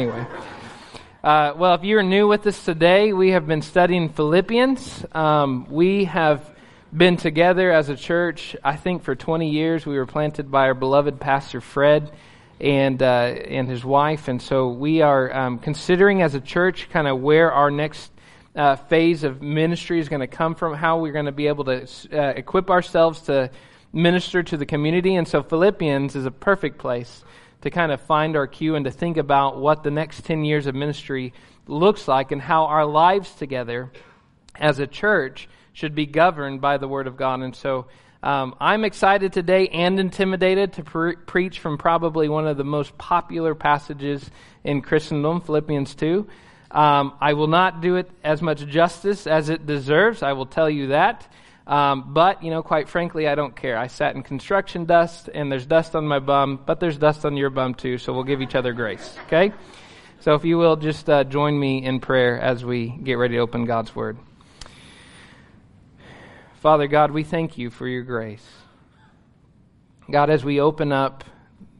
Anyway. Uh, well, if you're new with us today, we have been studying Philippians. Um, we have been together as a church, I think, for 20 years. We were planted by our beloved Pastor Fred and uh, and his wife, and so we are um, considering as a church kind of where our next uh, phase of ministry is going to come from, how we're going to be able to uh, equip ourselves to minister to the community, and so Philippians is a perfect place to kind of find our cue and to think about what the next 10 years of ministry looks like and how our lives together as a church should be governed by the Word of God. And so um, I'm excited today and intimidated to pre- preach from probably one of the most popular passages in Christendom, Philippians 2. Um, I will not do it as much justice as it deserves, I will tell you that. Um, but, you know, quite frankly, I don't care. I sat in construction dust, and there's dust on my bum, but there's dust on your bum too, so we'll give each other grace, okay? So if you will, just uh, join me in prayer as we get ready to open God's Word. Father God, we thank you for your grace. God, as we open up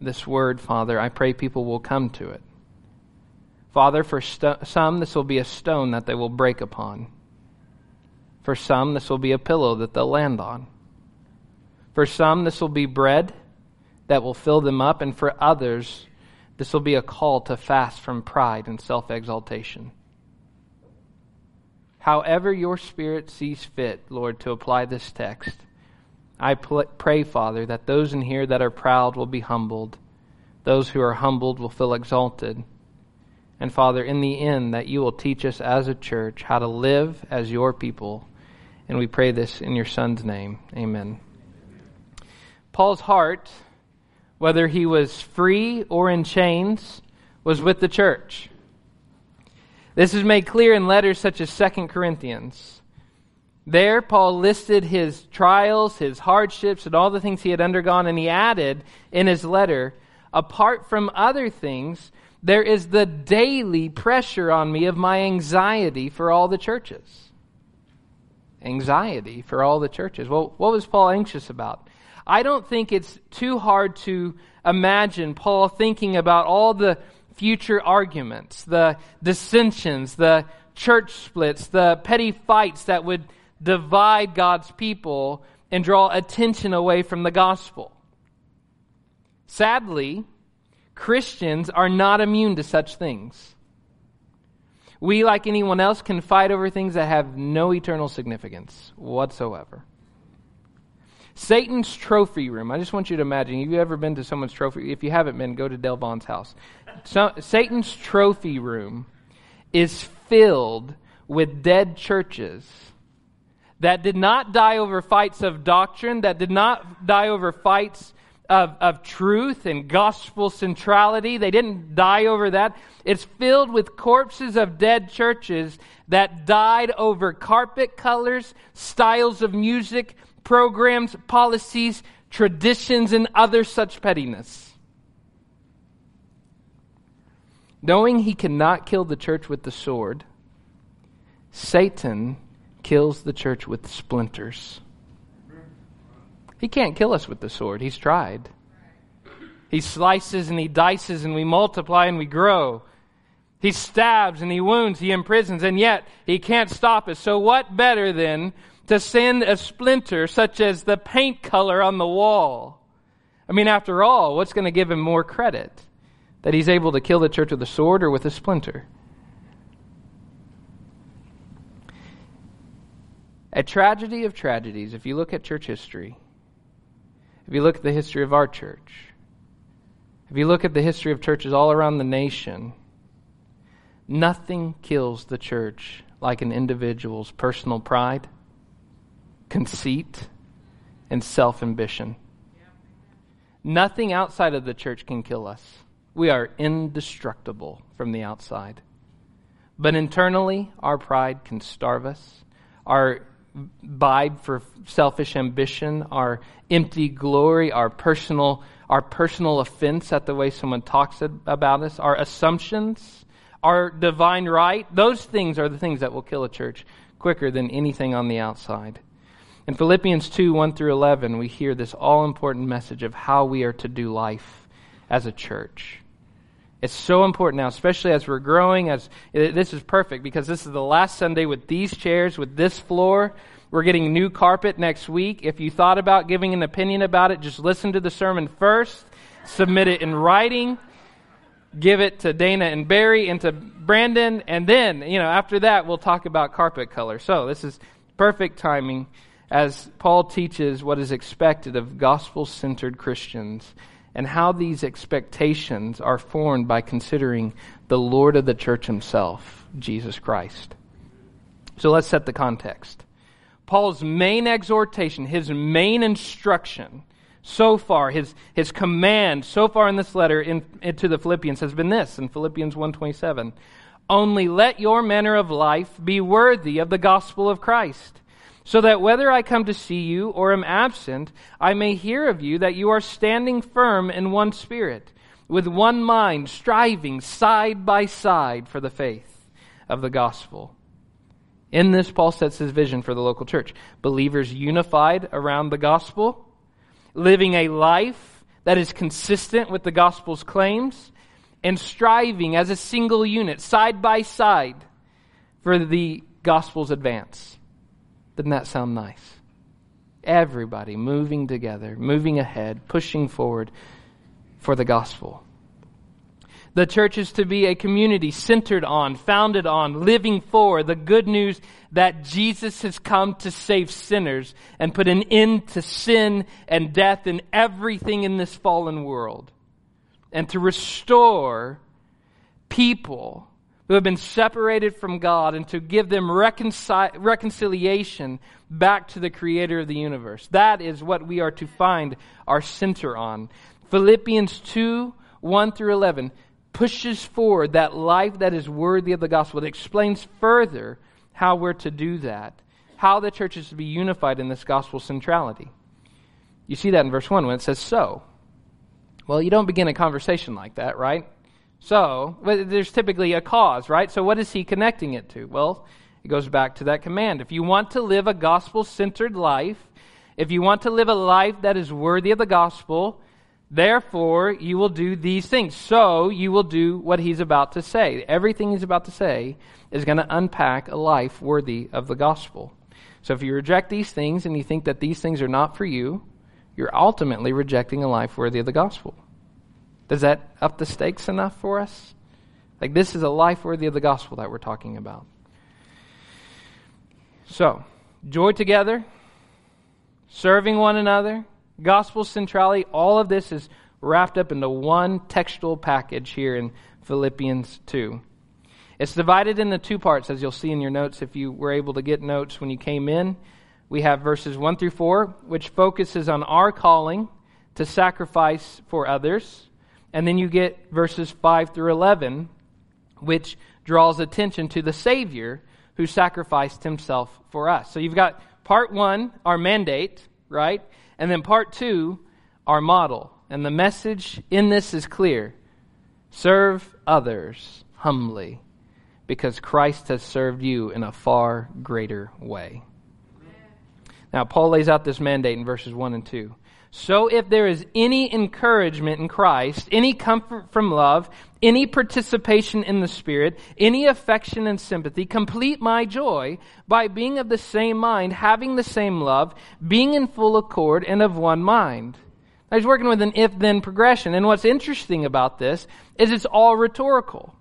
this Word, Father, I pray people will come to it. Father, for st- some, this will be a stone that they will break upon. For some, this will be a pillow that they'll land on. For some, this will be bread that will fill them up. And for others, this will be a call to fast from pride and self exaltation. However, your Spirit sees fit, Lord, to apply this text, I pray, Father, that those in here that are proud will be humbled, those who are humbled will feel exalted. And Father, in the end, that you will teach us as a church how to live as your people and we pray this in your Son's name. Amen. Paul's heart, whether he was free or in chains, was with the church. This is made clear in letters such as 2 Corinthians. There, Paul listed his trials, his hardships, and all the things he had undergone, and he added in his letter, apart from other things, there is the daily pressure on me of my anxiety for all the churches anxiety for all the churches. Well, what was Paul anxious about? I don't think it's too hard to imagine Paul thinking about all the future arguments, the dissensions, the church splits, the petty fights that would divide God's people and draw attention away from the gospel. Sadly, Christians are not immune to such things. We, like anyone else, can fight over things that have no eternal significance whatsoever. Satan's trophy room. I just want you to imagine. Have you ever been to someone's trophy? If you haven't been, go to Del Vaughn's house. So, Satan's trophy room is filled with dead churches that did not die over fights of doctrine, that did not die over fights of, of truth and gospel centrality. They didn't die over that. It's filled with corpses of dead churches that died over carpet colors, styles of music, programs, policies, traditions, and other such pettiness. Knowing he cannot kill the church with the sword, Satan kills the church with splinters. He can't kill us with the sword. He's tried. He slices and he dices and we multiply and we grow. He stabs and he wounds, he imprisons, and yet he can't stop us. So what better than to send a splinter such as the paint color on the wall? I mean, after all, what's going to give him more credit? That he's able to kill the church with a sword or with a splinter? A tragedy of tragedies, if you look at church history, if you look at the history of our church, if you look at the history of churches all around the nation, nothing kills the church like an individual's personal pride, conceit, and self ambition. Nothing outside of the church can kill us. We are indestructible from the outside. But internally, our pride can starve us. Our vibe for selfish ambition, our empty glory, our personal, our personal offense at the way someone talks about us, our assumptions, our divine right, those things are the things that will kill a church quicker than anything on the outside. In Philippians 2 1 through 11, we hear this all important message of how we are to do life as a church. It's so important now, especially as we're growing. As eh, this is perfect because this is the last Sunday with these chairs, with this floor. We're getting new carpet next week. If you thought about giving an opinion about it, just listen to the sermon first, submit it in writing, give it to Dana and Barry and to Brandon, and then, you know, after that, we'll talk about carpet color. So this is perfect timing as Paul teaches what is expected of gospel centered Christians and how these expectations are formed by considering the Lord of the church himself, Jesus Christ. So let's set the context. Paul's main exhortation, his main instruction so far, his, his command so far in this letter in, in, to the Philippians has been this in Philippians 1.27. Only let your manner of life be worthy of the gospel of Christ, so that whether I come to see you or am absent, I may hear of you that you are standing firm in one spirit, with one mind, striving side by side for the faith of the gospel. In this, Paul sets his vision for the local church. Believers unified around the gospel living a life that is consistent with the gospel's claims, and striving as a single unit, side by side, for the gospel's advance. Doesn't that sound nice? Everybody moving together, moving ahead, pushing forward for the gospel. The church is to be a community centered on, founded on, living for the good news that Jesus has come to save sinners and put an end to sin and death and everything in this fallen world. And to restore people who have been separated from God and to give them reconcil- reconciliation back to the creator of the universe. That is what we are to find our center on. Philippians 2 1 through 11 pushes forward that life that is worthy of the gospel. It explains further how we're to do that, how the church is to be unified in this gospel centrality. You see that in verse 1 when it says so. Well, you don't begin a conversation like that, right? So, there's typically a cause, right? So, what is he connecting it to? Well, it goes back to that command. If you want to live a gospel centered life, if you want to live a life that is worthy of the gospel, Therefore, you will do these things. So, you will do what he's about to say. Everything he's about to say is going to unpack a life worthy of the gospel. So, if you reject these things and you think that these things are not for you, you're ultimately rejecting a life worthy of the gospel. Does that up the stakes enough for us? Like, this is a life worthy of the gospel that we're talking about. So, joy together, serving one another, gospel centrality, all of this is wrapped up into one textual package here in Philippians 2. It's divided into two parts, as you'll see in your notes if you were able to get notes when you came in. We have verses 1 through 4, which focuses on our calling to sacrifice for others. And then you get verses 5 through 11, which draws attention to the Savior who sacrificed himself for us. So you've got part 1, our mandate, right? And then part two, our model. And the message in this is clear serve others humbly because Christ has served you in a far greater way. Now, Paul lays out this mandate in verses 1 and 2. So if there is any encouragement in Christ, any comfort from love, any participation in the Spirit, any affection and sympathy, complete my joy by being of the same mind, having the same love, being in full accord and of one mind. Was working with an if-then progression, and what's interesting about this is it's all rhetorical.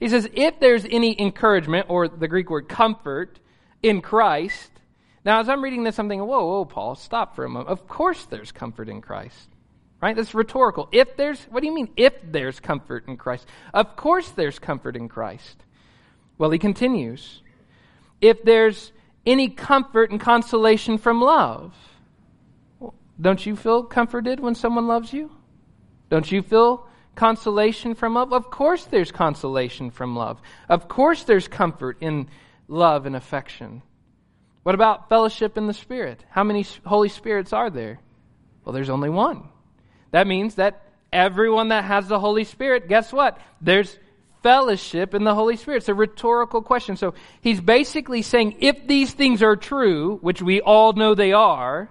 He says, if there's any encouragement, or the Greek word comfort, in Christ, now, as I'm reading this, I'm thinking, whoa, whoa, Paul, stop for a moment. Of course there's comfort in Christ. Right? That's rhetorical. If there's, what do you mean, if there's comfort in Christ? Of course there's comfort in Christ. Well, he continues. If there's any comfort and consolation from love, don't you feel comforted when someone loves you? Don't you feel consolation from love? Of course there's consolation from love. Of course there's comfort in love and affection. What about fellowship in the Spirit? How many Holy Spirits are there? Well, there's only one. That means that everyone that has the Holy Spirit, guess what? There's fellowship in the Holy Spirit. It's a rhetorical question. So he's basically saying if these things are true, which we all know they are,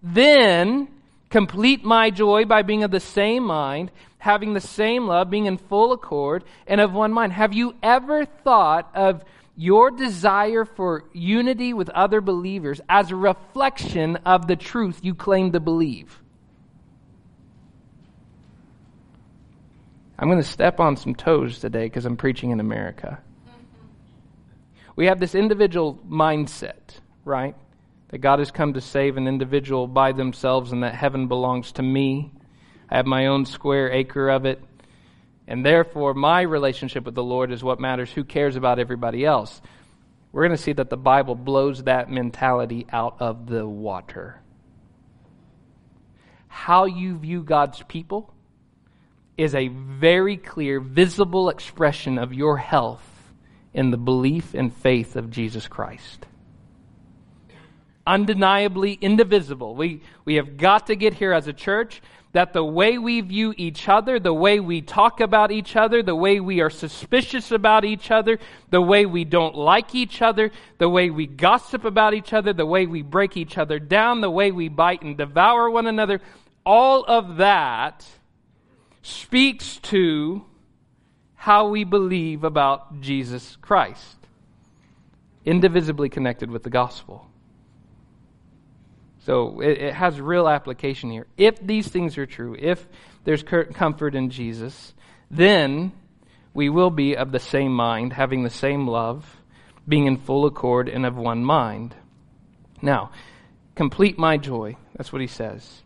then Complete my joy by being of the same mind, having the same love, being in full accord, and of one mind. Have you ever thought of your desire for unity with other believers as a reflection of the truth you claim to believe? I'm going to step on some toes today because I'm preaching in America. We have this individual mindset, right? That God has come to save an individual by themselves and that heaven belongs to me. I have my own square acre of it. And therefore, my relationship with the Lord is what matters. Who cares about everybody else? We're going to see that the Bible blows that mentality out of the water. How you view God's people is a very clear, visible expression of your health in the belief and faith of Jesus Christ. Undeniably indivisible. We, we have got to get here as a church that the way we view each other, the way we talk about each other, the way we are suspicious about each other, the way we don't like each other, the way we gossip about each other, the way we break each other down, the way we bite and devour one another, all of that speaks to how we believe about Jesus Christ, indivisibly connected with the gospel. So it, it, has real application here. If these things are true, if there's comfort in Jesus, then we will be of the same mind, having the same love, being in full accord and of one mind. Now, complete my joy. That's what he says.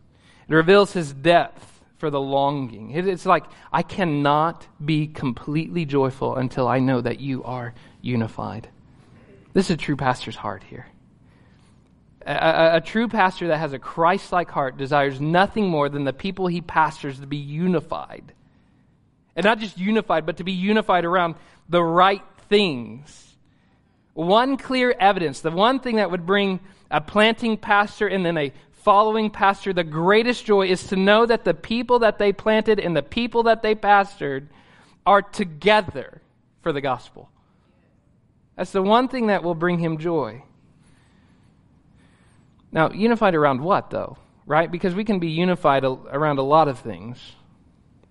It reveals his depth for the longing. It's like, I cannot be completely joyful until I know that you are unified. This is a true pastor's heart here. A, a, true pastor that has a Christ like heart desires nothing more than the people he pastors to be unified. And not just unified, but to be unified around the right things. One clear evidence, the one thing that would bring a planting pastor and then a following pastor, the greatest joy is to know that the people that they planted and the people that they pastored are together for the gospel. That's the one thing that will bring him joy. Now, unified around what, though? Right? Because we can be unified around a lot of things.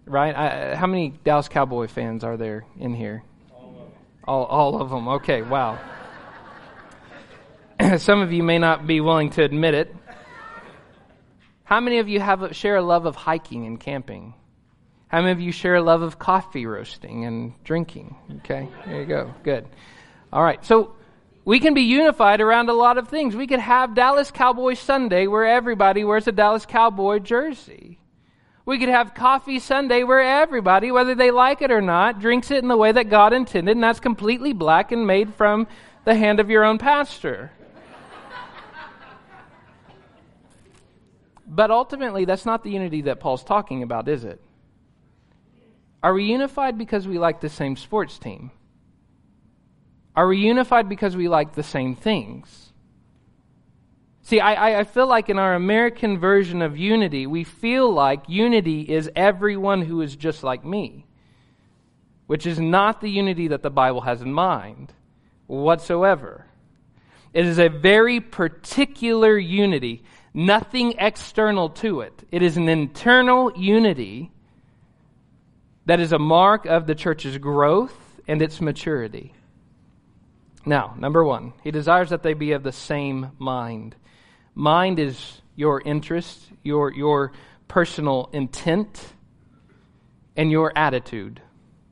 Right? I, how many Dallas Cowboy fans are there in here? All of them. All, all of them. Okay, wow. Some of you may not be willing to admit it. How many of you have share a love of hiking and camping? How many of you share a love of coffee roasting and drinking? Okay, there you go. Good. All right. So we can be unified around a lot of things. We could have Dallas Cowboy Sunday where everybody wears a Dallas Cowboy jersey. We could have Coffee Sunday where everybody, whether they like it or not, drinks it in the way that God intended, and that's completely black and made from the hand of your own pastor. But ultimately, that's not the unity that Paul's talking about, is it? Are we unified because we like the same sports team? Are we unified because we like the same things? See, I, I feel like in our American version of unity, we feel like unity is everyone who is just like me, which is not the unity that the Bible has in mind whatsoever. It is a very particular unity nothing external to it. It is an internal unity that is a mark of the church's growth and its maturity. Now, number one, he desires that they be of the same mind. Mind is your interest, your, your personal intent, and your attitude.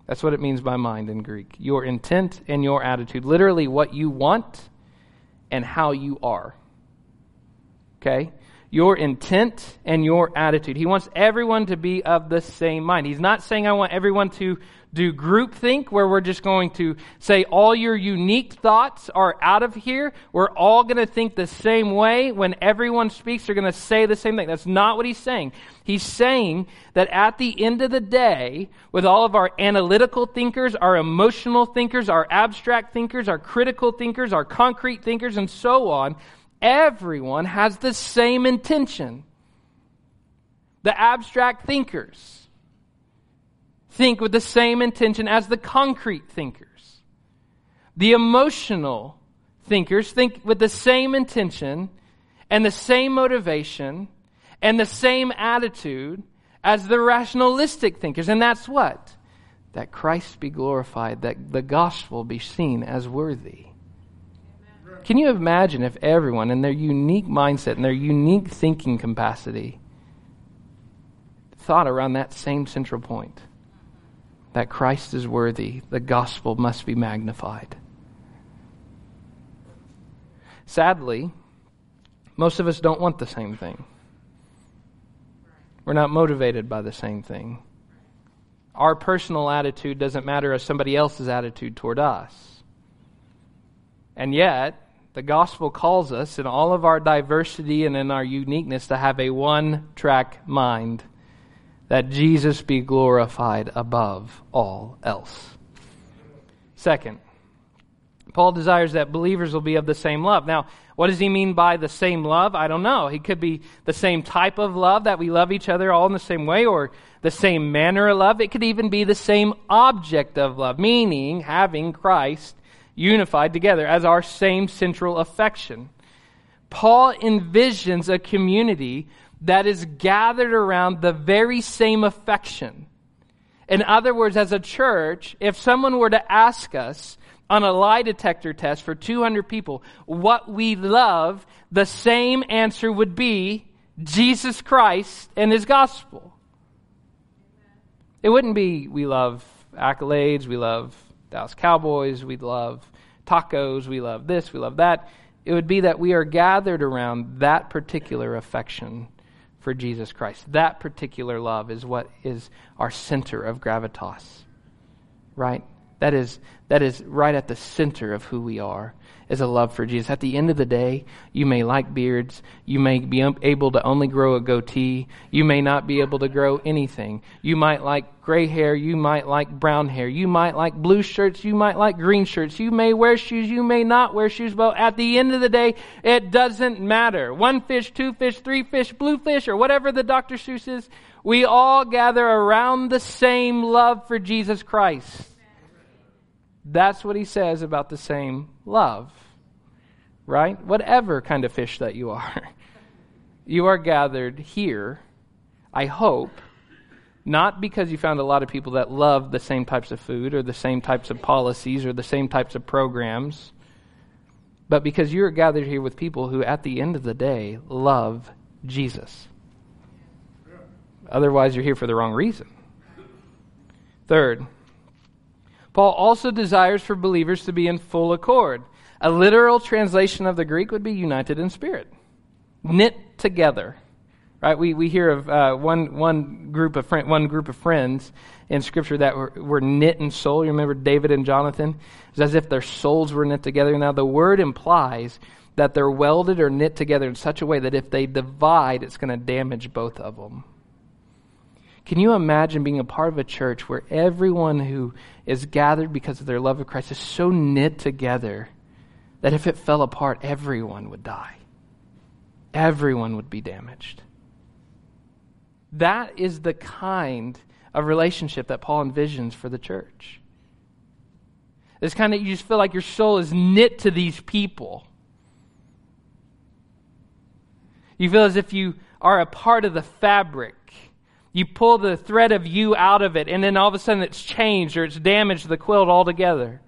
That's what it means by mind in Greek. Your intent and your attitude. Literally, what you want and how you are. Okay? Your intent and your attitude. He wants everyone to be of the same mind. He's not saying I want everyone to do groupthink where we're just going to say all your unique thoughts are out of here. We're all going to think the same way. When everyone speaks, they're going to say the same thing. That's not what he's saying. He's saying that at the end of the day, with all of our analytical thinkers, our emotional thinkers, our abstract thinkers, our critical thinkers, our concrete thinkers, and so on, everyone has the same intention. The abstract thinkers think with the same intention as the concrete thinkers. The emotional thinkers think with the same intention and the same motivation and the same attitude as the rationalistic thinkers. And that's what? That Christ be glorified, that the gospel be seen as worthy. Can you imagine if everyone, in their unique mindset and their unique thinking capacity, thought around that same central point? That Christ is worthy, the gospel must be magnified. Sadly, most of us don't want the same thing. We're not motivated by the same thing. Our personal attitude doesn't matter as somebody else's attitude toward us. And yet, the gospel calls us in all of our diversity and in our uniqueness to have a one track mind that Jesus be glorified above all else. Second, Paul desires that believers will be of the same love. Now, what does he mean by the same love? I don't know. He could be the same type of love that we love each other all in the same way or the same manner of love. It could even be the same object of love, meaning having Christ unified together as our same central affection. Paul envisions a community that is gathered around the very same affection. In other words, as a church, if someone were to ask us on a lie detector test for 200 people what we love, the same answer would be Jesus Christ and His gospel. It wouldn't be we love accolades, we love Dallas Cowboys, we love tacos, we love this, we love that. It would be that we are gathered around that particular affection for Jesus Christ. That particular love is what is our center of gravitas. Right? That is, that is right at the center of who we are is a love for Jesus. At the end of the day, you may like beards. You may be um, able to only grow a goatee. You may not be able to grow anything. You might like gray hair. You might like brown hair. You might like blue shirts. You might like green shirts. You may wear shoes. You may not wear shoes. But at the end of the day, it doesn't matter. One fish, two fish, three fish, blue fish, or whatever the Dr. Seuss is. We all gather around the same love for Jesus Christ. That's what he says about the same love. Right? Whatever kind of fish that you are. You are gathered here, I hope, not because you found a lot of people that love the same types of food or the same types of policies or the same types of programs, but because you're gathered here with people who, at the end of the day, love Jesus. Otherwise, you're here for the wrong reason. Third, Paul also desires for believers to be in full accord. A literal translation of the Greek would be united in spirit, knit together. Right? We, we hear of uh, one, one, group of friend, one group of friends in Scripture that were, were knit in soul. You remember David and Jonathan? It's as if their souls were knit together. Now, the word implies that they're welded or knit together in such a way that if they divide, it's going to damage both of them. Can you imagine being a part of a church where everyone who is gathered because of their love of Christ is so knit together that if it fell apart, everyone would die? Everyone would be damaged. That is the kind of relationship that Paul envisions for the church. It's kind of, you just feel like your soul is knit to these people. You feel as if you are a part of the fabric you pull the thread of you out of it, and then all of a sudden it's changed or it's damaged the quilt altogether.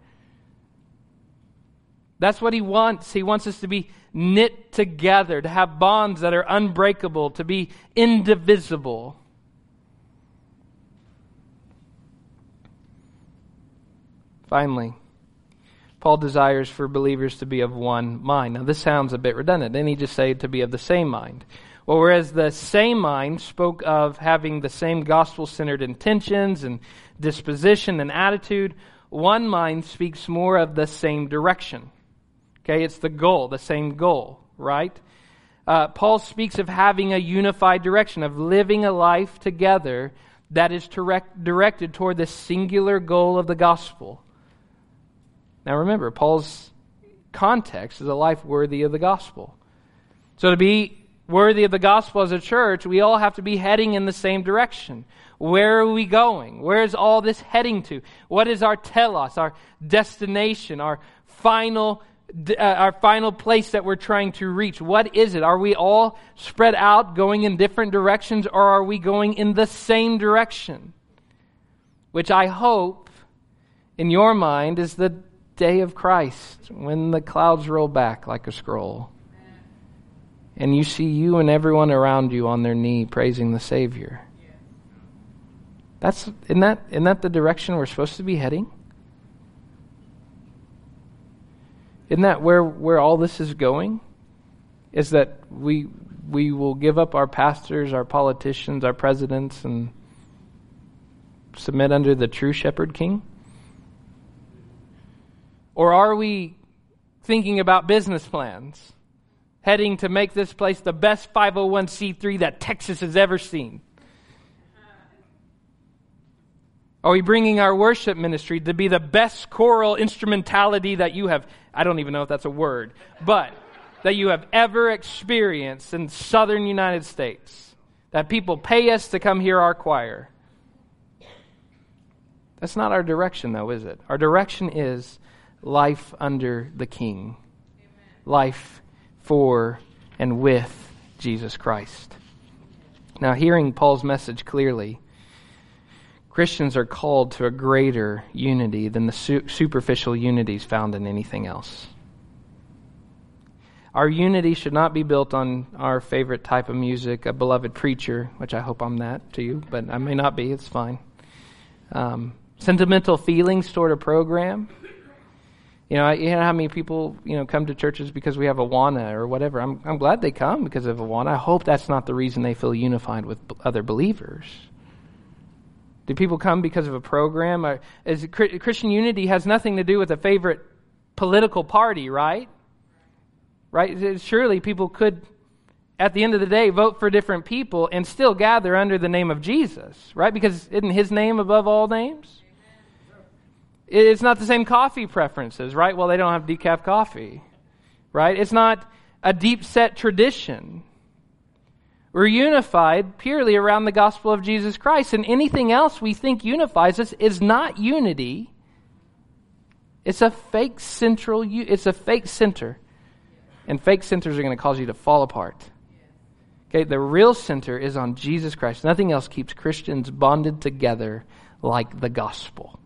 That's what he wants. He wants us to be knit together, to have bonds that are unbreakable, to be indivisible. Finally, Paul desires for believers to be of one mind. Now, this sounds a bit redundant. Didn't he just say to be of the same mind? Well, whereas the same mind spoke of having the same gospel centered intentions and disposition and attitude, one mind speaks more of the same direction. Okay, it's the goal, the same goal, right? Uh, Paul speaks of having a unified direction, of living a life together that is direct, directed toward the singular goal of the gospel. Now remember, Paul's context is a life worthy of the gospel. So to be worthy of the gospel as a church, we all have to be heading in the same direction. Where are we going? Where is all this heading to? What is our telos, our destination, our final uh, our final place that we're trying to reach? What is it? Are we all spread out going in different directions or are we going in the same direction? Which I hope in your mind is the day of Christ when the clouds roll back like a scroll and you see you and everyone around you on their knee praising the Savior. That's isn't that isn't that the direction we're supposed to be heading? Isn't that where, where all this is going? Is that we, we will give up our pastors, our politicians, our presidents, and submit under the true shepherd king? Or are we thinking about business plans, heading to make this place the best 501c3 that Texas has ever seen? Are we bringing our worship ministry to be the best choral instrumentality that you have, I don't even know if that's a word, but that you have ever experienced in southern United States? That people pay us to come hear our choir. That's not our direction, though, is it? Our direction is life under the King, Amen. life for and with Jesus Christ. Now, hearing Paul's message clearly, Christians are called to a greater unity than the su- superficial unities found in anything else. Our unity should not be built on our favorite type of music, a beloved preacher, which I hope I'm that to you, but I may not be, it's fine. Um, sentimental feelings toward a program. You know, you know how many people you know come to churches because we have Awana or whatever. I'm I'm glad they come because of Awana. I hope that's not the reason they feel unified with other believers. Do people come because of a program? Or is Christian unity has nothing to do with a favorite political party, right? Right? Surely people could, at the end of the day, vote for different people and still gather under the name of Jesus, right? Because isn't his name above all names? It's not the same coffee preferences, right? Well, they don't have decaf coffee, right? It's not a deep set tradition. We're unified purely around the gospel of Jesus Christ, and anything else we think unifies us is not unity. It's a fake central. It's a fake center, and fake centers are going to cause you to fall apart. Okay, the real center is on Jesus Christ. Nothing else keeps Christians bonded together like the gospel.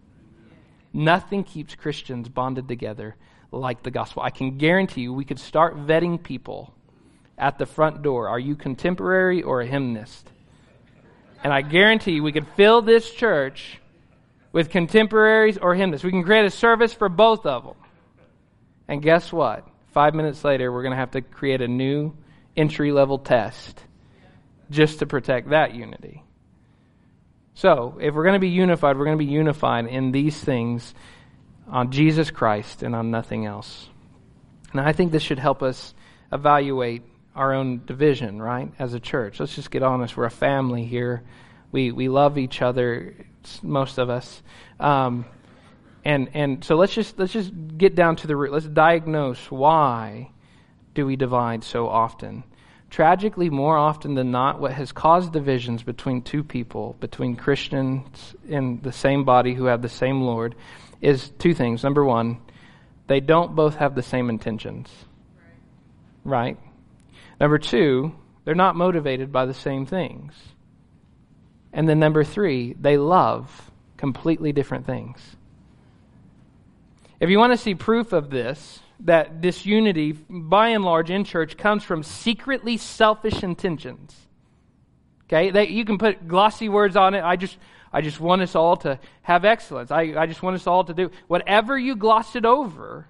Nothing keeps Christians bonded together like the gospel. I can guarantee you, we could start vetting people at the front door. Are you contemporary or a hymnist? And I guarantee you, we could fill this church with contemporaries or hymnists. We can create a service for both of them. And guess what? Five minutes later, we're going to have to create a new entry level test just to protect that unity. So, if we're going to be unified, we're going to be unified in these things on Jesus Christ and on nothing else. Now, I think this should help us evaluate our own division, right? As a church. Let's just get honest. We're a family here. We, we love each other, most of us. Um, and, and so let's just, let's just get down to the root. Let's diagnose why do we divide so often. Tragically, more often than not, what has caused divisions between two people, between Christians in the same body who have the same Lord, is two things. Number one, they don't both have the same intentions. Right? Number two, they're not motivated by the same things. And then number three, they love completely different things. If you want to see proof of this, that this unity, by and large, in church comes from secretly selfish intentions. Okay, they, you can put glossy words on it. I just, I just want us all to have excellence. I, I just want us all to do whatever you gloss it over.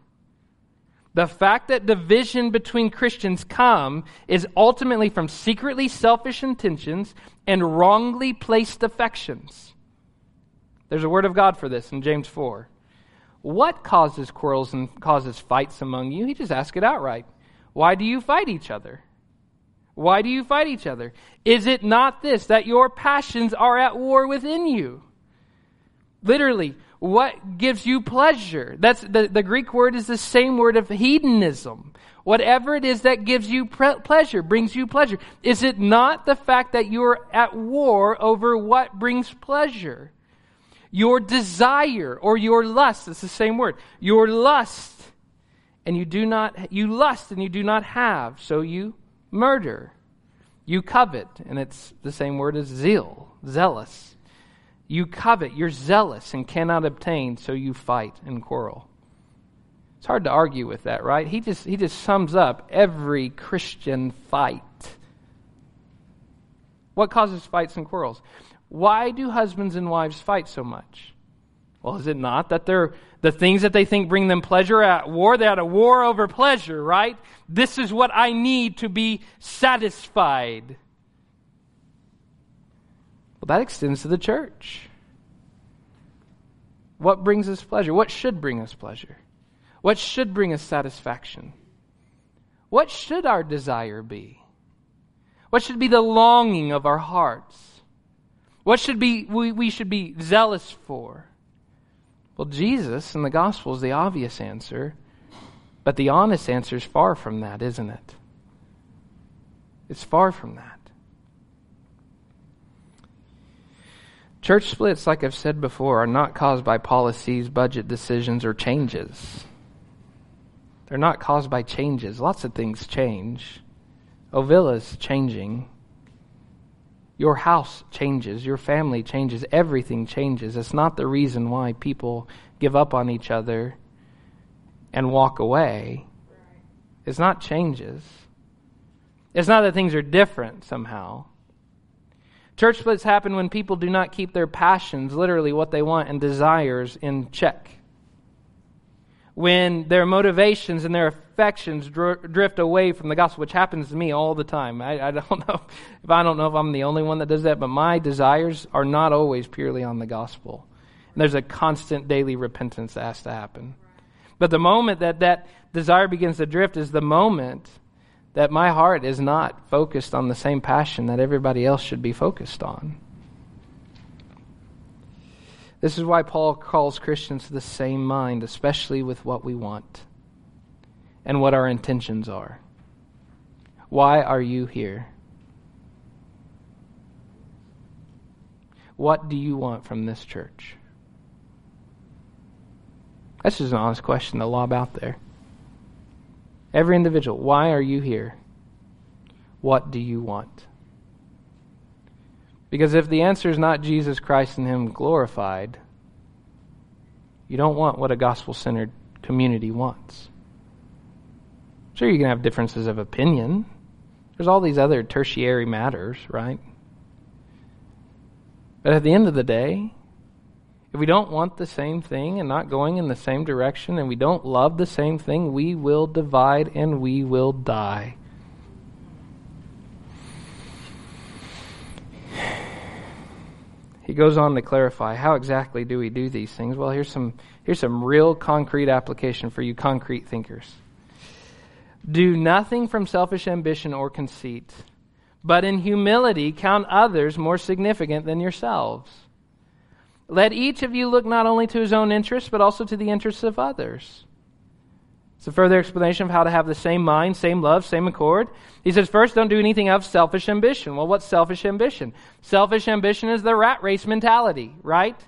The fact that division between Christians come is ultimately from secretly selfish intentions and wrongly placed affections. There's a word of God for this in James 4. What causes quarrels and causes fights among you? He just asks it outright. Why do you fight each other? Why do you fight each other? Is it not this, that your passions are at war within you? Literally, what gives you pleasure. That's the, the Greek word is the same word of hedonism. Whatever it is that gives you pre- pleasure, brings you pleasure. Is it not the fact that you're at war over what brings pleasure? Your desire or your lust, it's the same word. Your lust and you do not you lust and you do not have, so you murder. You covet, and it's the same word as zeal, zealous. You covet, you're zealous and cannot obtain, so you fight and quarrel. It's hard to argue with that, right? He just he just sums up every Christian fight. What causes fights and quarrels? Why do husbands and wives fight so much? Well, is it not that they're the things that they think bring them pleasure at war? They're at a war over pleasure, right? This is what I need to be satisfied. Well, that extends to the church. What brings us pleasure? What should bring us pleasure? What should bring us satisfaction? What should our desire be? What should be the longing of our hearts? What should be we, we should be zealous for? Well, Jesus in the gospel is the obvious answer, but the honest answer is far from that, isn't it? It's far from that. Church splits, like I've said before, are not caused by policies, budget decisions, or changes. They're not caused by changes. Lots of things change. Ovilla's changing. Your house changes, your family changes, everything changes. It's not the reason why people give up on each other and walk away. It's not changes. It's not that things are different somehow. Church splits happen when people do not keep their passions, literally what they want, and desires in check when their motivations and their affections dr- drift away from the gospel, which happens to me all the time. I, I, don't know if I don't know if I'm the only one that does that, but my desires are not always purely on the gospel. And there's a constant daily repentance that has to happen. But the moment that that desire begins to drift is the moment that my heart is not focused on the same passion that everybody else should be focused on. This is why Paul calls Christians to the same mind, especially with what we want and what our intentions are. Why are you here? What do you want from this church? That's just an honest question to lob out there. Every individual, why are you here? What do you want? Because if the answer is not Jesus Christ and Him glorified, you don't want what a gospel centered community wants. Sure, you can have differences of opinion. There's all these other tertiary matters, right? But at the end of the day, if we don't want the same thing and not going in the same direction and we don't love the same thing, we will divide and we will die. he goes on to clarify how exactly do we do these things? Well, here's some here's some real concrete application for you concrete thinkers. Do nothing from selfish ambition or conceit, but in humility count others more significant than yourselves. Let each of you look not only to his own interests, but also to the interests of others. It's a further explanation of how to have the same mind, same love, same accord. He says, first, don't do anything of selfish ambition. Well, what's selfish ambition? Selfish ambition is the rat race mentality, right?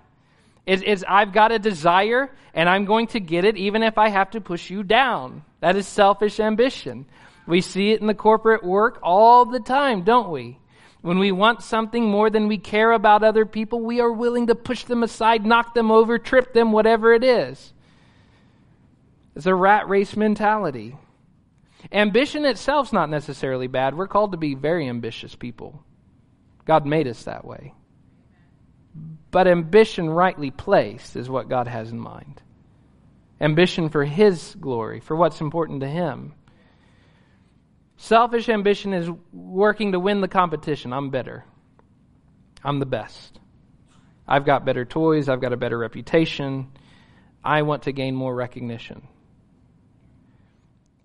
Is, I've got a desire and I'm going to get it even if I have to push you down. That is selfish ambition. We see it in the corporate work all the time, don't we? When we want something more than we care about other people, we are willing to push them aside, knock them over, trip them, whatever it is. It's a rat race mentality. Ambition itself's not necessarily bad. We're called to be very ambitious people. God made us that way. But ambition rightly placed is what God has in mind. Ambition for His glory, for what's important to Him. Selfish ambition is working to win the competition. I'm better. I'm the best. I've got better toys. I've got a better reputation. I want to gain more recognition.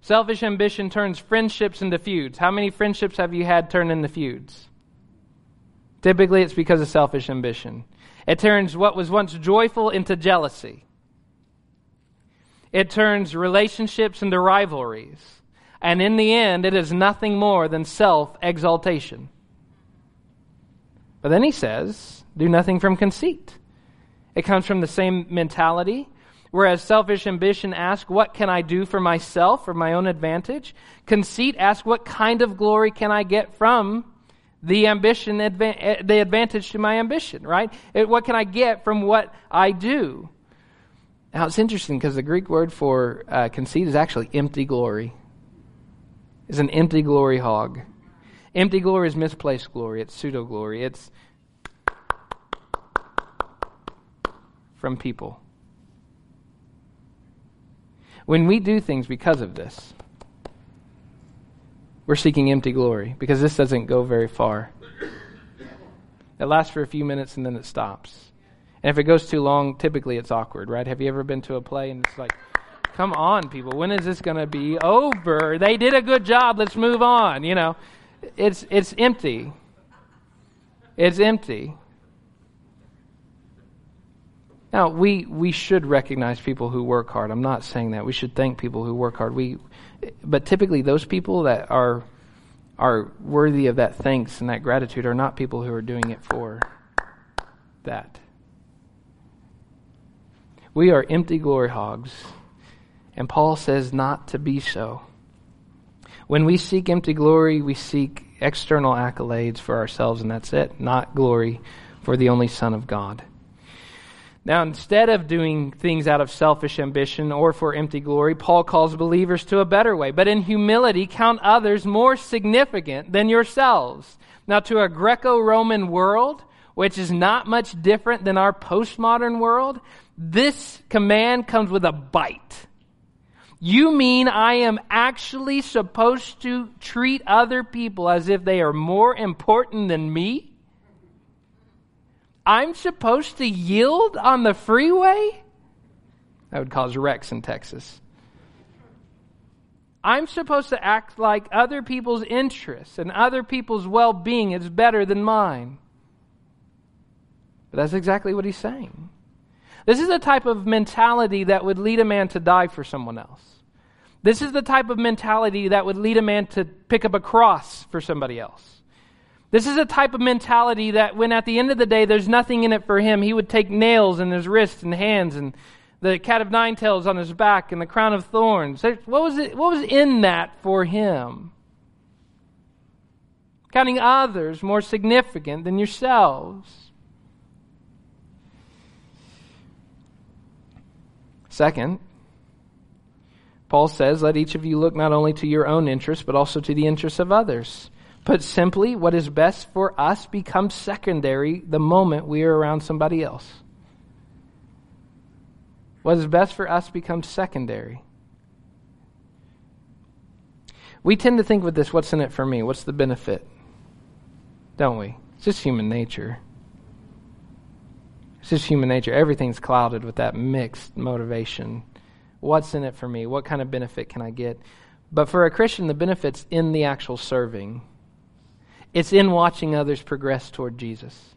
Selfish ambition turns friendships into feuds. How many friendships have you had turn into feuds? Typically, it's because of selfish ambition. It turns what was once joyful into jealousy. It turns relationships into rivalries. And in the end, it is nothing more than self exaltation. But then he says, do nothing from conceit. It comes from the same mentality Whereas selfish ambition asks, What can I do for myself, for my own advantage? Conceit asks, What kind of glory can I get from the ambition, the advantage to my ambition, right? What can I get from what I do? Now, it's interesting because the Greek word for uh, conceit is actually empty glory. It's an empty glory hog. Empty glory is misplaced glory, it's pseudo glory. It's from people. When we do things because of this, we're seeking empty glory because this doesn't go very far. It lasts for a few minutes and then it stops. And if it goes too long, typically it's awkward, right? Have you ever been to a play and it's like, come on, people, when is this going to be over? They did a good job, let's move on, you know? It's, it's empty. It's empty. Now, we, we should recognize people who work hard. I'm not saying that. We should thank people who work hard. We, but typically, those people that are, are worthy of that thanks and that gratitude are not people who are doing it for that. We are empty glory hogs, and Paul says not to be so. When we seek empty glory, we seek external accolades for ourselves, and that's it, not glory for the only Son of God. Now, instead of doing things out of selfish ambition or for empty glory, Paul calls believers to a better way. But in humility, count others more significant than yourselves. Now, to a Greco Roman world, which is not much different than our postmodern world, this command comes with a bite. You mean I am actually supposed to treat other people as if they are more important than me? I'm supposed to yield on the freeway? That would cause wrecks in Texas. I'm supposed to act like other people's interests and other people's well being is better than mine. But that's exactly what he's saying. This is a type of mentality that would lead a man to die for someone else. This is the type of mentality that would lead a man to pick up a cross for somebody else. This is a type of mentality that when at the end of the day there's nothing in it for him, he would take nails in his wrists and hands and the cat of nine tails on his back and the crown of thorns. What was it, what was in that for him? Counting others more significant than yourselves. Second, Paul says, let each of you look not only to your own interests, but also to the interests of others. Put simply, what is best for us becomes secondary the moment we are around somebody else. What is best for us becomes secondary. We tend to think with this what's in it for me? What's the benefit? Don't we? It's just human nature. It's just human nature. Everything's clouded with that mixed motivation. What's in it for me? What kind of benefit can I get? But for a Christian, the benefit's in the actual serving. It's in watching others progress toward Jesus.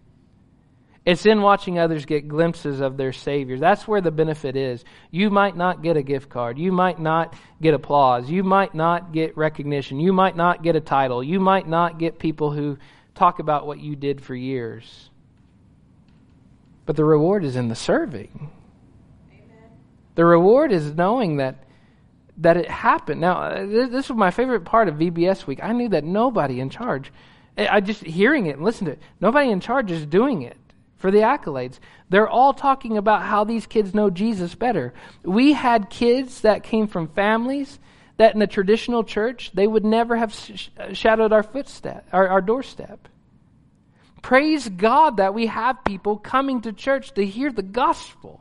It's in watching others get glimpses of their Savior. That's where the benefit is. You might not get a gift card. You might not get applause. You might not get recognition. You might not get a title. You might not get people who talk about what you did for years. But the reward is in the serving. Amen. The reward is knowing that that it happened. Now, uh, this was my favorite part of VBS week. I knew that nobody in charge I just hearing it and listening to it. Nobody in charge is doing it for the accolades. They're all talking about how these kids know Jesus better. We had kids that came from families that in the traditional church they would never have sh- uh, shadowed our footstep, our, our doorstep. Praise God that we have people coming to church to hear the gospel.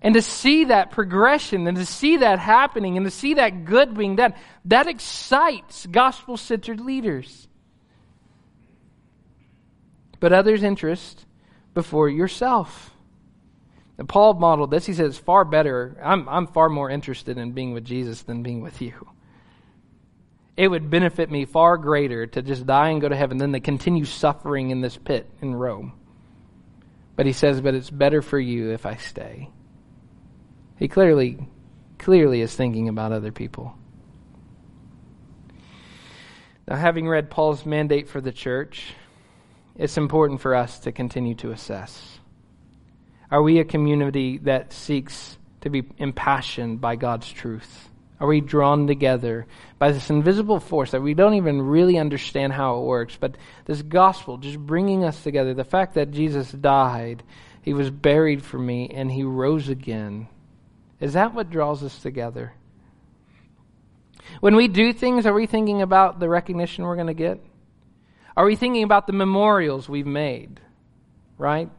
And to see that progression and to see that happening and to see that good being done, that excites gospel centered leaders. But others' interest before yourself. And Paul modeled this. He says, far better, I'm, I'm far more interested in being with Jesus than being with you. It would benefit me far greater to just die and go to heaven than to continue suffering in this pit in Rome. But he says, but it's better for you if I stay. He clearly, clearly is thinking about other people. Now, having read Paul's mandate for the church, it's important for us to continue to assess. Are we a community that seeks to be impassioned by God's truth? Are we drawn together by this invisible force that we don't even really understand how it works, but this gospel just bringing us together? The fact that Jesus died, he was buried for me, and he rose again. Is that what draws us together? When we do things, are we thinking about the recognition we're going to get? Are we thinking about the memorials we've made? Right?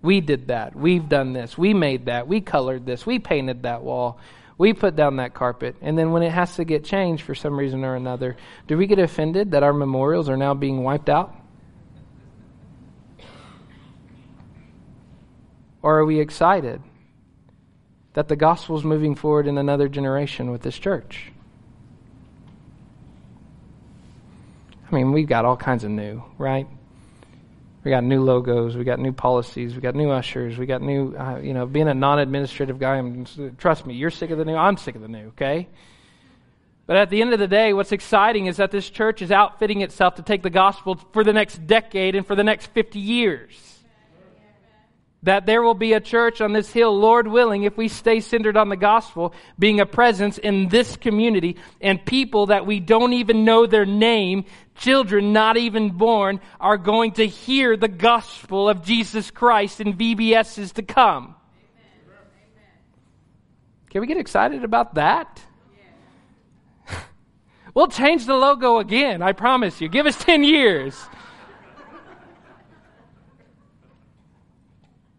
We did that. We've done this. We made that. We colored this. We painted that wall. We put down that carpet. And then when it has to get changed for some reason or another, do we get offended that our memorials are now being wiped out? Or are we excited that the gospel is moving forward in another generation with this church? I mean, we've got all kinds of new, right? We got new logos, we got new policies, we got new ushers, we got new, uh, you know, being a non-administrative guy. I'm, trust me, you're sick of the new. I'm sick of the new. Okay. But at the end of the day, what's exciting is that this church is outfitting itself to take the gospel for the next decade and for the next 50 years that there will be a church on this hill, Lord willing, if we stay centered on the gospel, being a presence in this community and people that we don't even know their name, children not even born, are going to hear the gospel of Jesus Christ in VBSs to come. Can we get excited about that? we'll change the logo again, I promise you. Give us 10 years.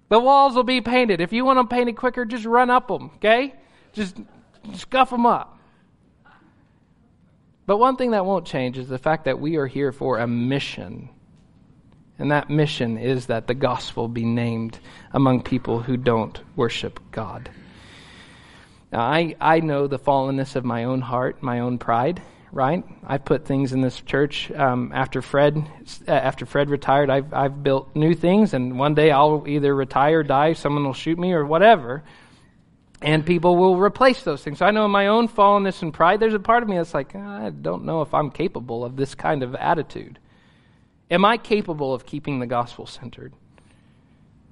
The walls will be painted. If you want them painted quicker, just run up them, okay? Just scuff them up. But one thing that won't change is the fact that we are here for a mission. And that mission is that the gospel be named among people who don't worship God. Now, I, I know the fallenness of my own heart, my own pride, right? I put things in this church um, after Fred uh, after Fred retired. I've I've built new things, and one day I'll either retire, die, someone will shoot me, or whatever, and people will replace those things. So I know in my own fallenness and pride, there's a part of me that's like, I don't know if I'm capable of this kind of attitude. Am I capable of keeping the gospel centered?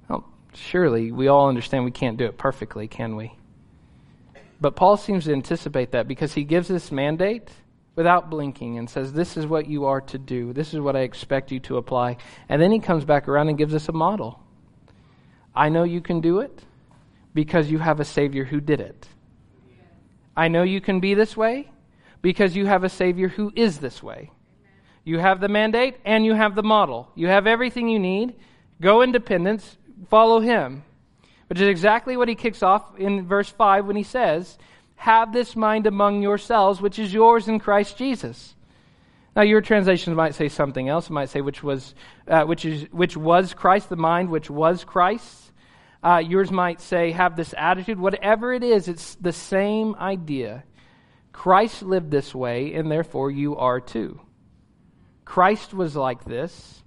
Well, surely we all understand we can't do it perfectly, can we? But Paul seems to anticipate that because he gives this mandate without blinking and says, This is what you are to do. This is what I expect you to apply. And then he comes back around and gives us a model. I know you can do it because you have a Savior who did it. I know you can be this way because you have a Savior who is this way. You have the mandate and you have the model. You have everything you need. Go in dependence, follow Him. Which is exactly what he kicks off in verse 5 when he says, have this mind among yourselves, which is yours in Christ Jesus. Now, your translations might say something else. It might say, which was, uh, which is, which was Christ, the mind which was Christ. Uh, yours might say, have this attitude. Whatever it is, it's the same idea. Christ lived this way, and therefore you are too. Christ was like this.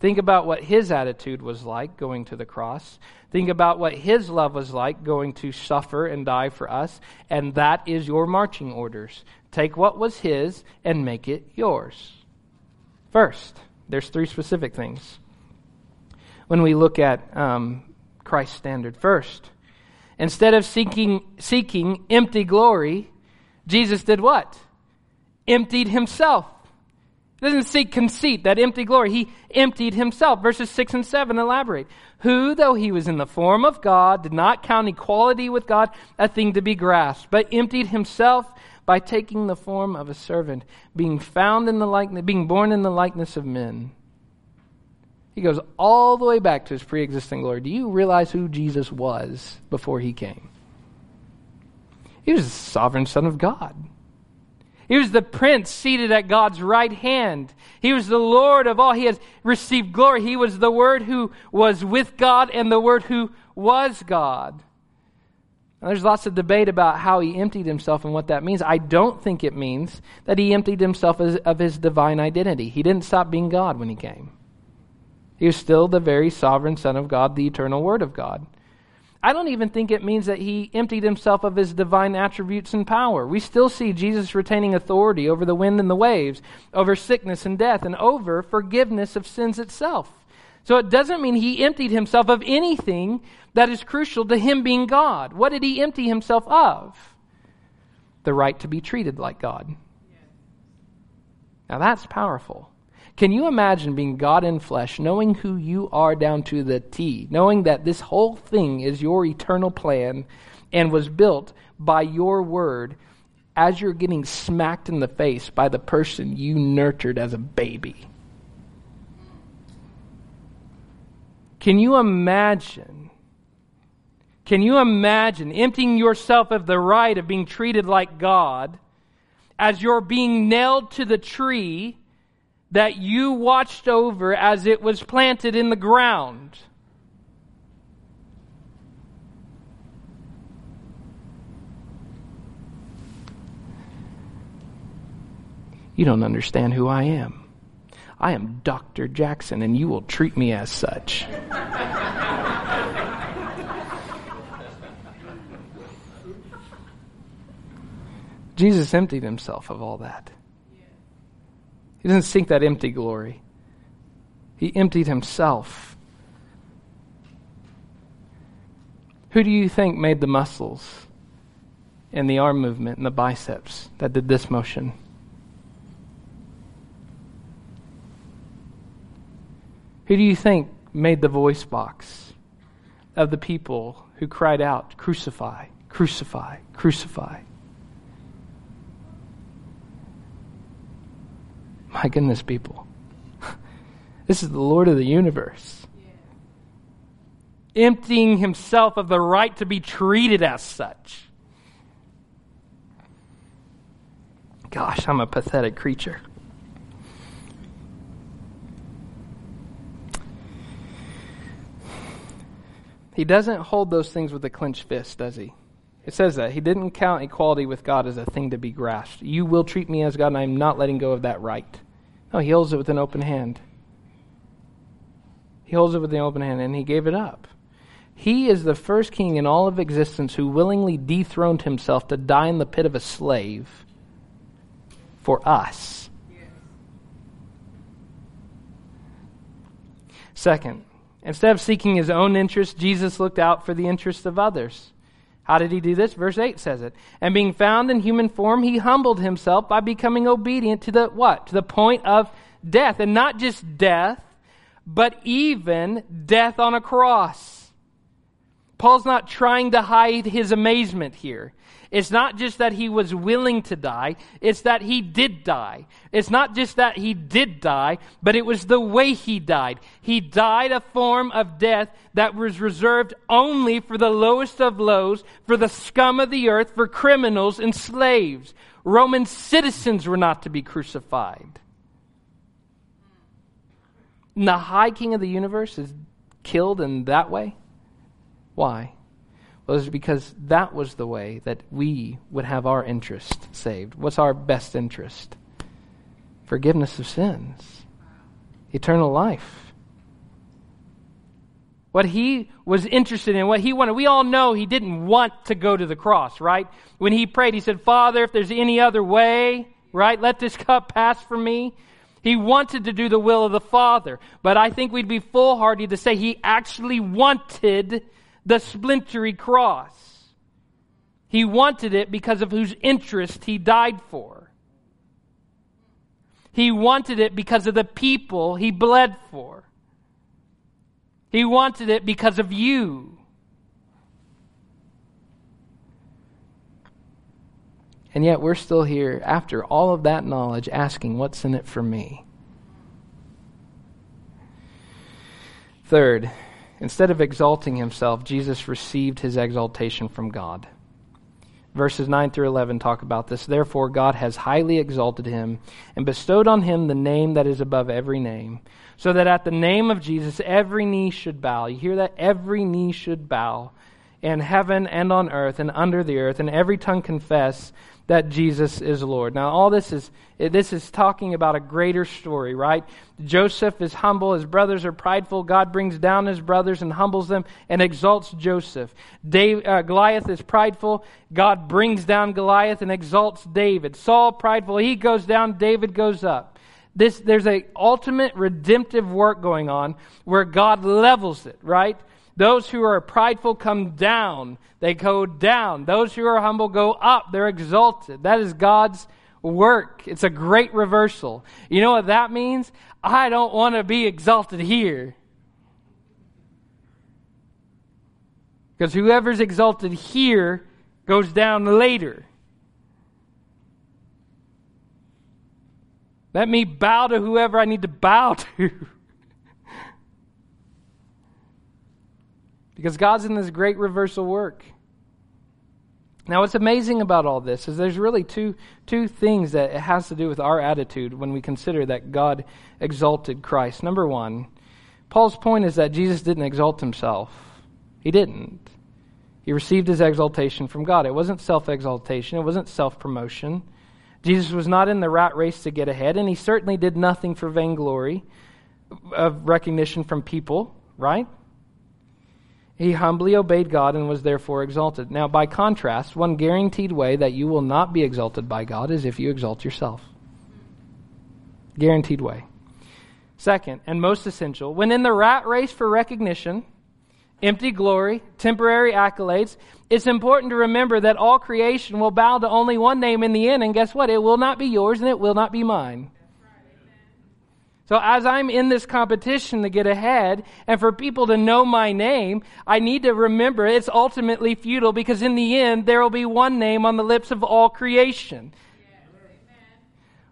Think about what his attitude was like going to the cross. Think about what his love was like going to suffer and die for us. And that is your marching orders. Take what was his and make it yours. First, there's three specific things. When we look at um, Christ's standard, first, instead of seeking, seeking empty glory, Jesus did what? Emptied himself. He doesn't seek conceit, that empty glory. He emptied himself. Verses 6 and 7 elaborate. Who, though he was in the form of God, did not count equality with God a thing to be grasped, but emptied himself by taking the form of a servant, being found in the likeness, being born in the likeness of men. He goes all the way back to his pre existing glory. Do you realize who Jesus was before he came? He was the sovereign Son of God. He was the prince seated at God's right hand. He was the Lord of all. He has received glory. He was the Word who was with God and the Word who was God. Now, there's lots of debate about how he emptied himself and what that means. I don't think it means that he emptied himself of his divine identity. He didn't stop being God when he came. He was still the very sovereign Son of God, the eternal Word of God. I don't even think it means that he emptied himself of his divine attributes and power. We still see Jesus retaining authority over the wind and the waves, over sickness and death, and over forgiveness of sins itself. So it doesn't mean he emptied himself of anything that is crucial to him being God. What did he empty himself of? The right to be treated like God. Now that's powerful. Can you imagine being God in flesh, knowing who you are down to the T, knowing that this whole thing is your eternal plan and was built by your word as you're getting smacked in the face by the person you nurtured as a baby? Can you imagine? Can you imagine emptying yourself of the right of being treated like God as you're being nailed to the tree that you watched over as it was planted in the ground? You don't understand who I am. I am Dr. Jackson, and you will treat me as such. Jesus emptied himself of all that. He doesn't seek that empty glory. He emptied himself. Who do you think made the muscles and the arm movement and the biceps that did this motion? Who do you think made the voice box of the people who cried out, Crucify, crucify, crucify? My goodness, people. This is the Lord of the universe. Emptying himself of the right to be treated as such. Gosh, I'm a pathetic creature. He doesn't hold those things with a clenched fist, does he? It says that. He didn't count equality with God as a thing to be grasped. You will treat me as God, and I'm not letting go of that right. No, he holds it with an open hand. He holds it with an open hand, and he gave it up. He is the first king in all of existence who willingly dethroned himself to die in the pit of a slave for us. Second, Instead of seeking his own interest, Jesus looked out for the interests of others. How did he do this? Verse 8 says it. And being found in human form, he humbled himself by becoming obedient to the what? To the point of death. And not just death, but even death on a cross. Paul's not trying to hide his amazement here. It's not just that he was willing to die, it's that he did die. It's not just that he did die, but it was the way he died. He died a form of death that was reserved only for the lowest of lows, for the scum of the earth, for criminals and slaves. Roman citizens were not to be crucified. And the high king of the universe is killed in that way? Why? Well, it's because that was the way that we would have our interest saved. What's our best interest? Forgiveness of sins, eternal life. What he was interested in, what he wanted. We all know he didn't want to go to the cross, right? When he prayed, he said, Father, if there's any other way, right, let this cup pass from me. He wanted to do the will of the Father. But I think we'd be foolhardy to say he actually wanted the splintery cross. He wanted it because of whose interest he died for. He wanted it because of the people he bled for. He wanted it because of you. And yet we're still here after all of that knowledge asking, what's in it for me? Third, Instead of exalting himself, Jesus received his exaltation from God. Verses 9 through 11 talk about this. Therefore, God has highly exalted him and bestowed on him the name that is above every name, so that at the name of Jesus every knee should bow. You hear that? Every knee should bow in heaven and on earth and under the earth, and every tongue confess that Jesus is Lord. Now, all this is this is talking about a greater story, right? Joseph is humble, his brothers are prideful. God brings down his brothers and humbles them and exalts Joseph. Dave, uh, Goliath is prideful. God brings down Goliath and exalts David. Saul prideful, he goes down, David goes up. This, there's a ultimate redemptive work going on where God levels it, right? Those who are prideful come down. They go down. Those who are humble go up. They're exalted. That is God's work. It's a great reversal. You know what that means? I don't want to be exalted here. Because whoever's exalted here goes down later. Let me bow to whoever I need to bow to. Because God's in this great reversal work. Now, what's amazing about all this is there's really two, two things that it has to do with our attitude when we consider that God exalted Christ. Number one, Paul's point is that Jesus didn't exalt himself. He didn't. He received his exaltation from God. It wasn't self exaltation, it wasn't self promotion. Jesus was not in the rat race to get ahead, and he certainly did nothing for vainglory of recognition from people, right? He humbly obeyed God and was therefore exalted. Now, by contrast, one guaranteed way that you will not be exalted by God is if you exalt yourself. Guaranteed way. Second, and most essential, when in the rat race for recognition, empty glory, temporary accolades, it's important to remember that all creation will bow to only one name in the end, and guess what? It will not be yours and it will not be mine. So as I'm in this competition to get ahead and for people to know my name, I need to remember it's ultimately futile because in the end, there will be one name on the lips of all creation.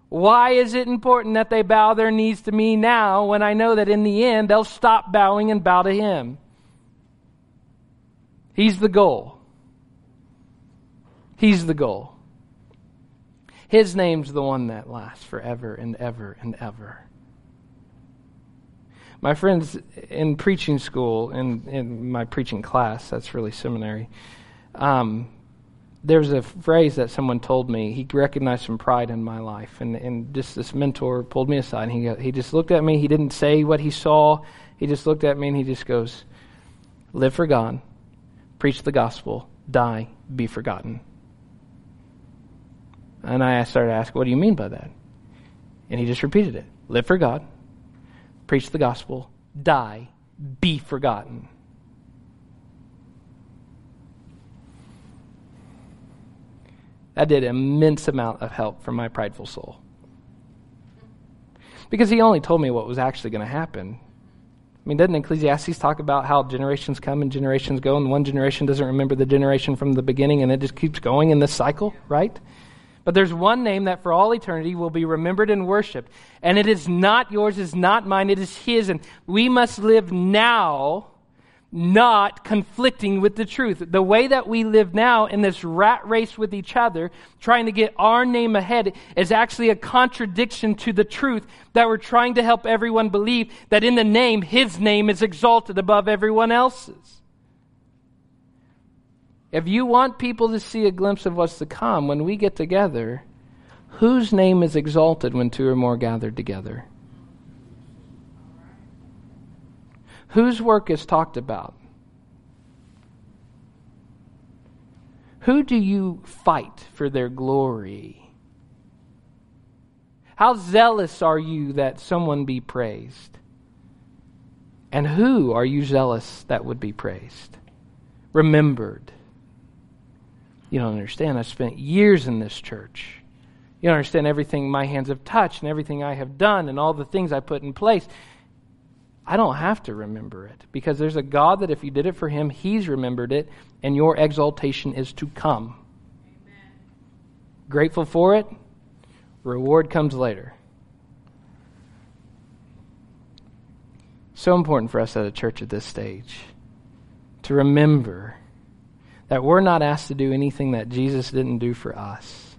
Why is it important that they bow their knees to me now when I know that in the end they'll stop bowing and bow to Him? He's the goal. He's the goal. His name's the one that lasts forever and ever and ever. My friends in preaching school, in, in my preaching class, that's really seminary, um, there's a phrase that someone told me. He recognized some pride in my life. And, and just this mentor pulled me aside. And he, he just looked at me. He didn't say what he saw. He just looked at me and he just goes, Live for God, preach the gospel, die, be forgotten. And I started to ask, What do you mean by that? And he just repeated it Live for God, preach the gospel, die, be forgotten. That did an immense amount of help for my prideful soul. Because he only told me what was actually going to happen. I mean, doesn't Ecclesiastes talk about how generations come and generations go, and one generation doesn't remember the generation from the beginning, and it just keeps going in this cycle, right? But there's one name that for all eternity will be remembered and worshiped. And it is not yours, it is not mine, it is His. And we must live now not conflicting with the truth. The way that we live now in this rat race with each other, trying to get our name ahead, is actually a contradiction to the truth that we're trying to help everyone believe that in the name, His name is exalted above everyone else's. If you want people to see a glimpse of what's to come, when we get together, whose name is exalted when two or more gathered together? Whose work is talked about? Who do you fight for their glory? How zealous are you that someone be praised? And who are you zealous that would be praised? Remembered you don't understand. I've spent years in this church. You don't understand everything my hands have touched and everything I have done and all the things I put in place. I don't have to remember it because there's a God that if you did it for him, he's remembered it, and your exaltation is to come. Amen. Grateful for it, reward comes later. So important for us at a church at this stage to remember that we're not asked to do anything that Jesus didn't do for us.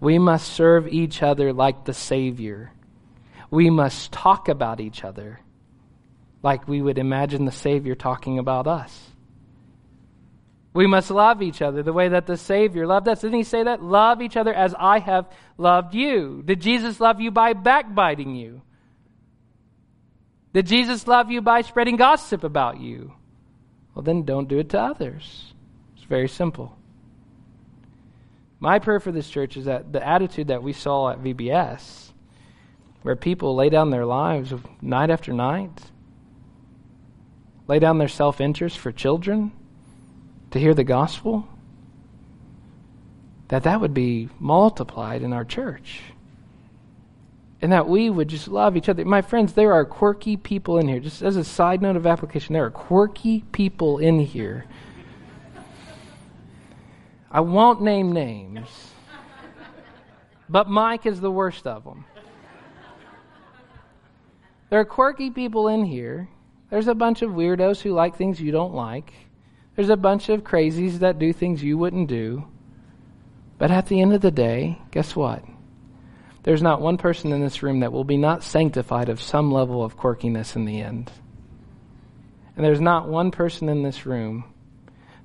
We must serve each other like the Savior. We must talk about each other like we would imagine the Savior talking about us. We must love each other the way that the Savior loved us. Didn't he say that? Love each other as I have loved you. Did Jesus love you by backbiting you? Did Jesus love you by spreading gossip about you? Well, then don't do it to others It's very simple. My prayer for this church is that the attitude that we saw at VBS where people lay down their lives night after night, lay down their self interest for children to hear the gospel, that that would be multiplied in our church. And that we would just love each other. My friends, there are quirky people in here. Just as a side note of application, there are quirky people in here. I won't name names, but Mike is the worst of them. There are quirky people in here. There's a bunch of weirdos who like things you don't like. There's a bunch of crazies that do things you wouldn't do. But at the end of the day, guess what? There's not one person in this room that will be not sanctified of some level of quirkiness in the end. And there's not one person in this room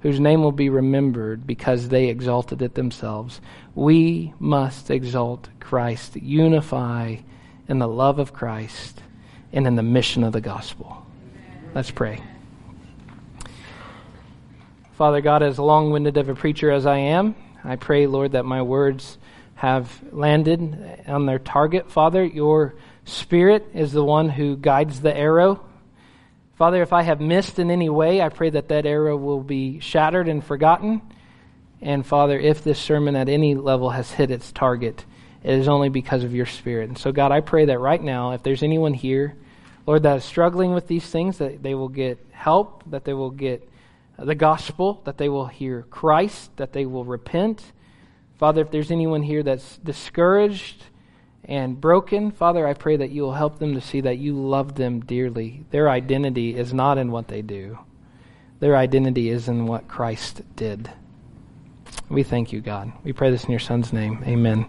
whose name will be remembered because they exalted it themselves. We must exalt Christ, unify in the love of Christ and in the mission of the gospel. Let's pray. Father God, as long winded of a preacher as I am, I pray, Lord, that my words have landed on their target. Father, your Spirit is the one who guides the arrow. Father, if I have missed in any way, I pray that that arrow will be shattered and forgotten. And Father, if this sermon at any level has hit its target, it is only because of your Spirit. And so, God, I pray that right now, if there's anyone here, Lord, that is struggling with these things, that they will get help, that they will get the gospel, that they will hear Christ, that they will repent. Father, if there's anyone here that's discouraged and broken, Father, I pray that you will help them to see that you love them dearly. Their identity is not in what they do, their identity is in what Christ did. We thank you, God. We pray this in your Son's name. Amen.